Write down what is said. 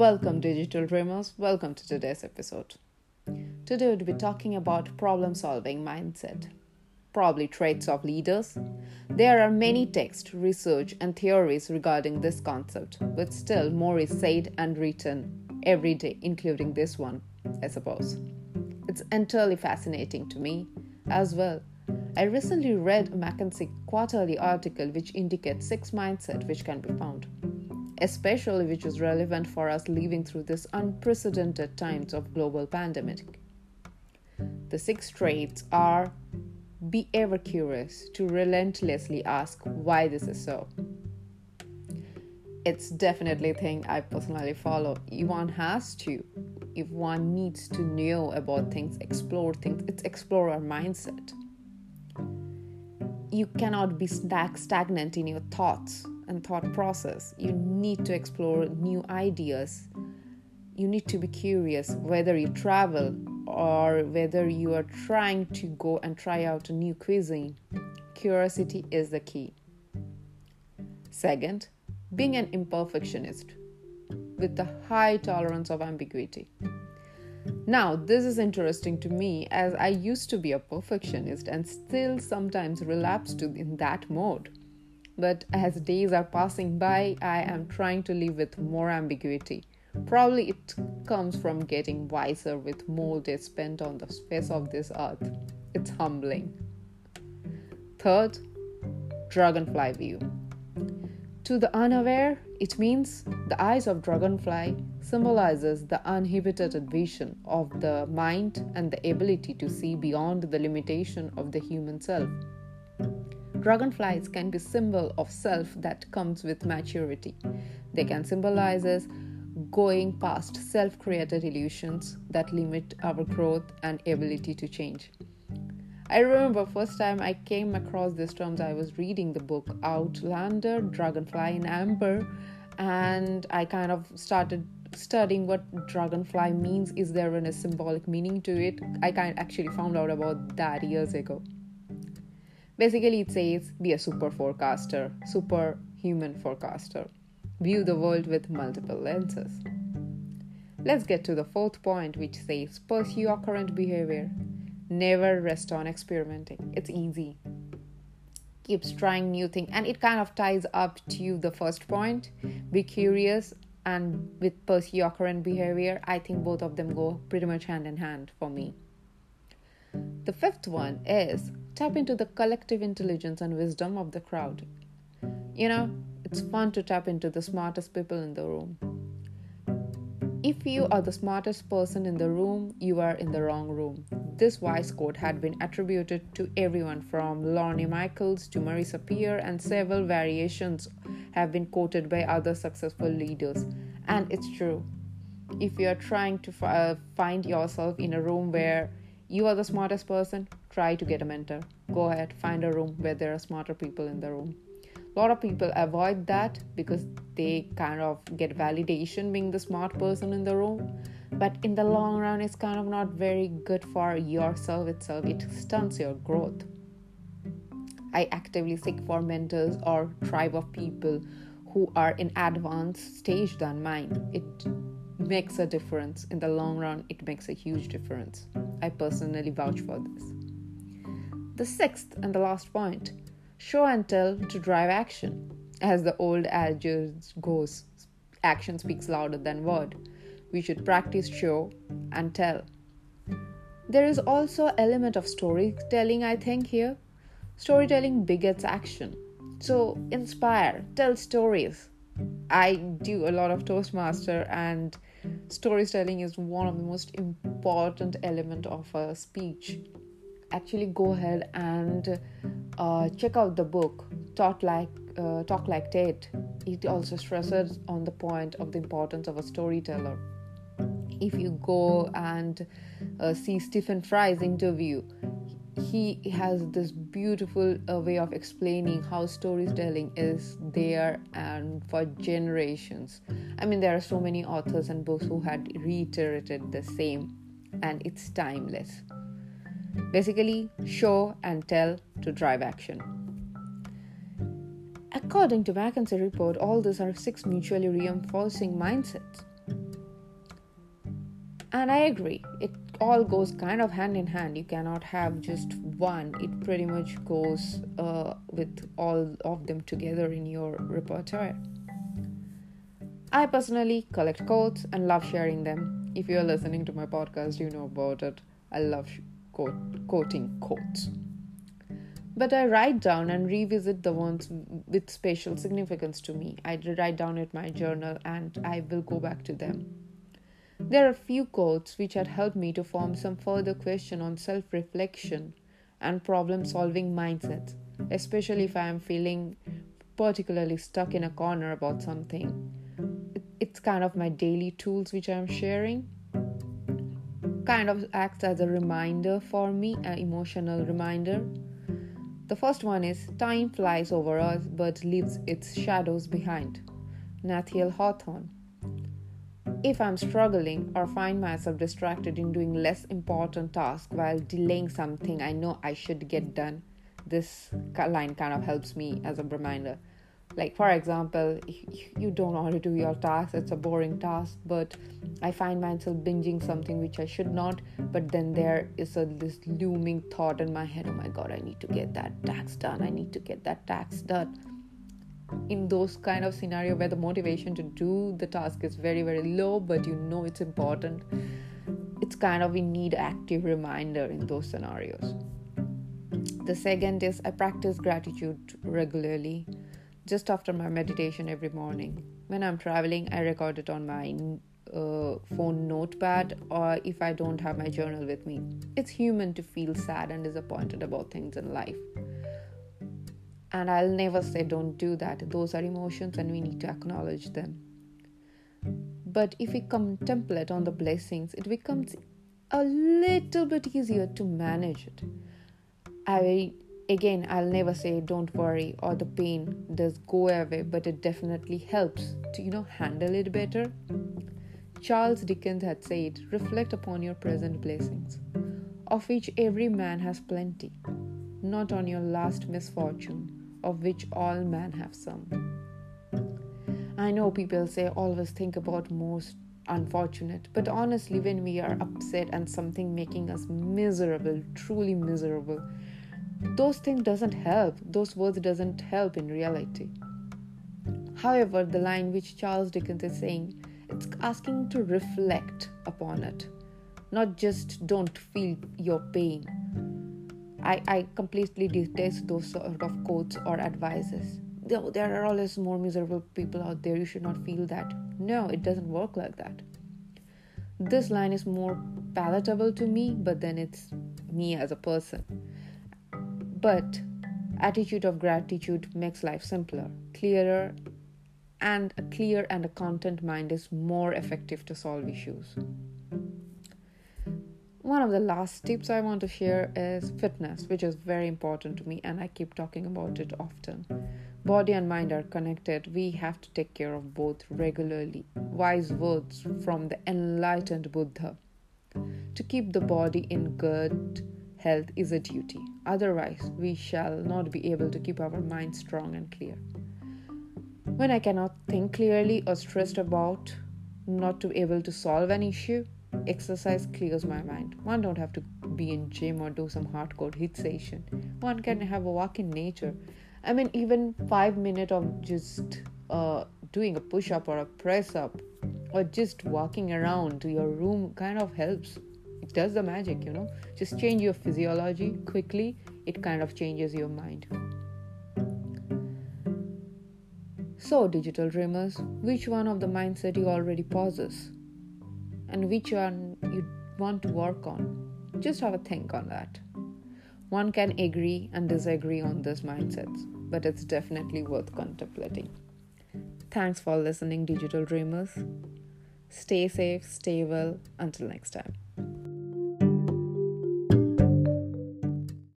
Welcome, digital dreamers. Welcome to today's episode. Today, we'll be talking about problem solving mindset, probably traits of leaders. There are many texts, research, and theories regarding this concept, but still more is said and written every day, including this one, I suppose. It's entirely fascinating to me as well. I recently read a McKinsey quarterly article which indicates six mindsets which can be found especially which is relevant for us living through this unprecedented times of global pandemic. The six traits are be ever curious to relentlessly ask why this is so. It's definitely a thing I personally follow. One has to. If one needs to know about things, explore things, it's explore our mindset. You cannot be stagnant in your thoughts and thought process. You need to explore new ideas. You need to be curious whether you travel or whether you are trying to go and try out a new cuisine. Curiosity is the key. Second, being an imperfectionist with a high tolerance of ambiguity. Now, this is interesting to me as I used to be a perfectionist and still sometimes relapse to in that mode. But as days are passing by, I am trying to live with more ambiguity. Probably it comes from getting wiser with more days spent on the face of this earth. It's humbling. Third, dragonfly view. To the unaware, it means the eyes of dragonfly symbolizes the uninhibited vision of the mind and the ability to see beyond the limitation of the human self. Dragonflies can be symbol of self that comes with maturity. They can symbolize us going past self-created illusions that limit our growth and ability to change. I remember first time I came across these terms I was reading the book Outlander Dragonfly in Amber and I kind of started studying what dragonfly means is there a symbolic meaning to it I kind of actually found out about that years ago Basically, it says be a super forecaster, superhuman forecaster. View the world with multiple lenses. Let's get to the fourth point, which says pursue your current behavior. Never rest on experimenting. It's easy. Keeps trying new things, and it kind of ties up to the first point. Be curious and with pursue your current behavior. I think both of them go pretty much hand in hand for me. The fifth one is tap into the collective intelligence and wisdom of the crowd. You know, it's fun to tap into the smartest people in the room. If you are the smartest person in the room, you are in the wrong room. This wise quote had been attributed to everyone from Lorne Michaels to Marisa Peer, and several variations have been quoted by other successful leaders. And it's true. If you are trying to f- uh, find yourself in a room where you are the smartest person, try to get a mentor. Go ahead, find a room where there are smarter people in the room. A lot of people avoid that because they kind of get validation being the smart person in the room. But in the long run, it's kind of not very good for yourself itself. It stunts your growth. I actively seek for mentors or tribe of people who are in advanced stage than mine. It makes a difference. In the long run, it makes a huge difference. I personally vouch for this. The sixth and the last point show and tell to drive action. As the old adage goes, action speaks louder than word. We should practice show and tell. There is also element of storytelling, I think, here. Storytelling begets action. So inspire, tell stories. I do a lot of Toastmaster and storytelling is one of the most important element of a speech actually go ahead and uh, check out the book talk like uh, talk like ted. It also stresses on the point of the importance of a storyteller. If you go and uh, see stephen fry's interview he has this beautiful uh, way of explaining how storytelling is there and for generations. I mean there are so many authors and books who had reiterated the same and it's timeless basically show and tell to drive action according to mckinsey report all these are six mutually reinforcing mindsets And I agree, it all goes kind of hand in hand. You cannot have just one, it pretty much goes uh, with all of them together in your repertoire. I personally collect quotes and love sharing them. If you're listening to my podcast, you know about it. I love quote, quoting quotes. But I write down and revisit the ones with special significance to me. I write down in my journal and I will go back to them. There are a few quotes which had helped me to form some further question on self reflection and problem solving mindset, especially if I am feeling particularly stuck in a corner about something it's kind of my daily tools which I'm sharing. Kind of acts as a reminder for me, an emotional reminder. The first one is Time flies over us but leaves its shadows behind. Nathaniel Hawthorne. If I'm struggling or find myself distracted in doing less important tasks while delaying something I know I should get done, this line kind of helps me as a reminder like for example you don't want to do your task it's a boring task but i find myself binging something which i should not but then there is a this looming thought in my head oh my god i need to get that tax done i need to get that tax done. In those kind of scenario where the motivation to do the task is very very low but you know it's important it's kind of we need active reminder in those scenarios. The second is i practice gratitude regularly just after my meditation every morning. When I'm traveling, I record it on my uh, phone notepad or if I don't have my journal with me. It's human to feel sad and disappointed about things in life. And I'll never say don't do that. Those are emotions and we need to acknowledge them. But if we contemplate on the blessings, it becomes a little bit easier to manage it. I Again, I'll never say don't worry or the pain does go away, but it definitely helps to, you know, handle it better. Charles Dickens had said, Reflect upon your present blessings, of which every man has plenty, not on your last misfortune, of which all men have some. I know people say always think about most unfortunate, but honestly, when we are upset and something making us miserable, truly miserable, those things doesn't help. Those words doesn't help in reality. However the line which charles dickens is saying it's asking to reflect upon it not just don't feel your pain. I, I completely detest those sort of quotes or advices. There are always more miserable people out there you should not feel that. No it doesn't work like that. This line is more palatable to me but then it's me as a person but attitude of gratitude makes life simpler, clearer, and a clear and a content mind is more effective to solve issues. One of the last tips I want to share is fitness, which is very important to me, and I keep talking about it often. Body and mind are connected. We have to take care of both regularly. Wise words from the enlightened Buddha. To keep the body in good health is a duty. Otherwise, we shall not be able to keep our mind strong and clear. When I cannot think clearly or stressed about not to be able to solve an issue, exercise clears my mind. One don't have to be in gym or do some hardcore HIIT session. One can have a walk in nature. I mean, even five minutes of just uh, doing a push up or a press up or just walking around to your room kind of helps does the magic you know? Just change your physiology quickly it kind of changes your mind. So digital dreamers which one of the mindset you already possess? And which one you want to work on? Just have a think on that. One can agree and disagree on these mindsets but it's definitely worth contemplating. Thanks for listening digital dreamers. Stay safe stay well. Until next time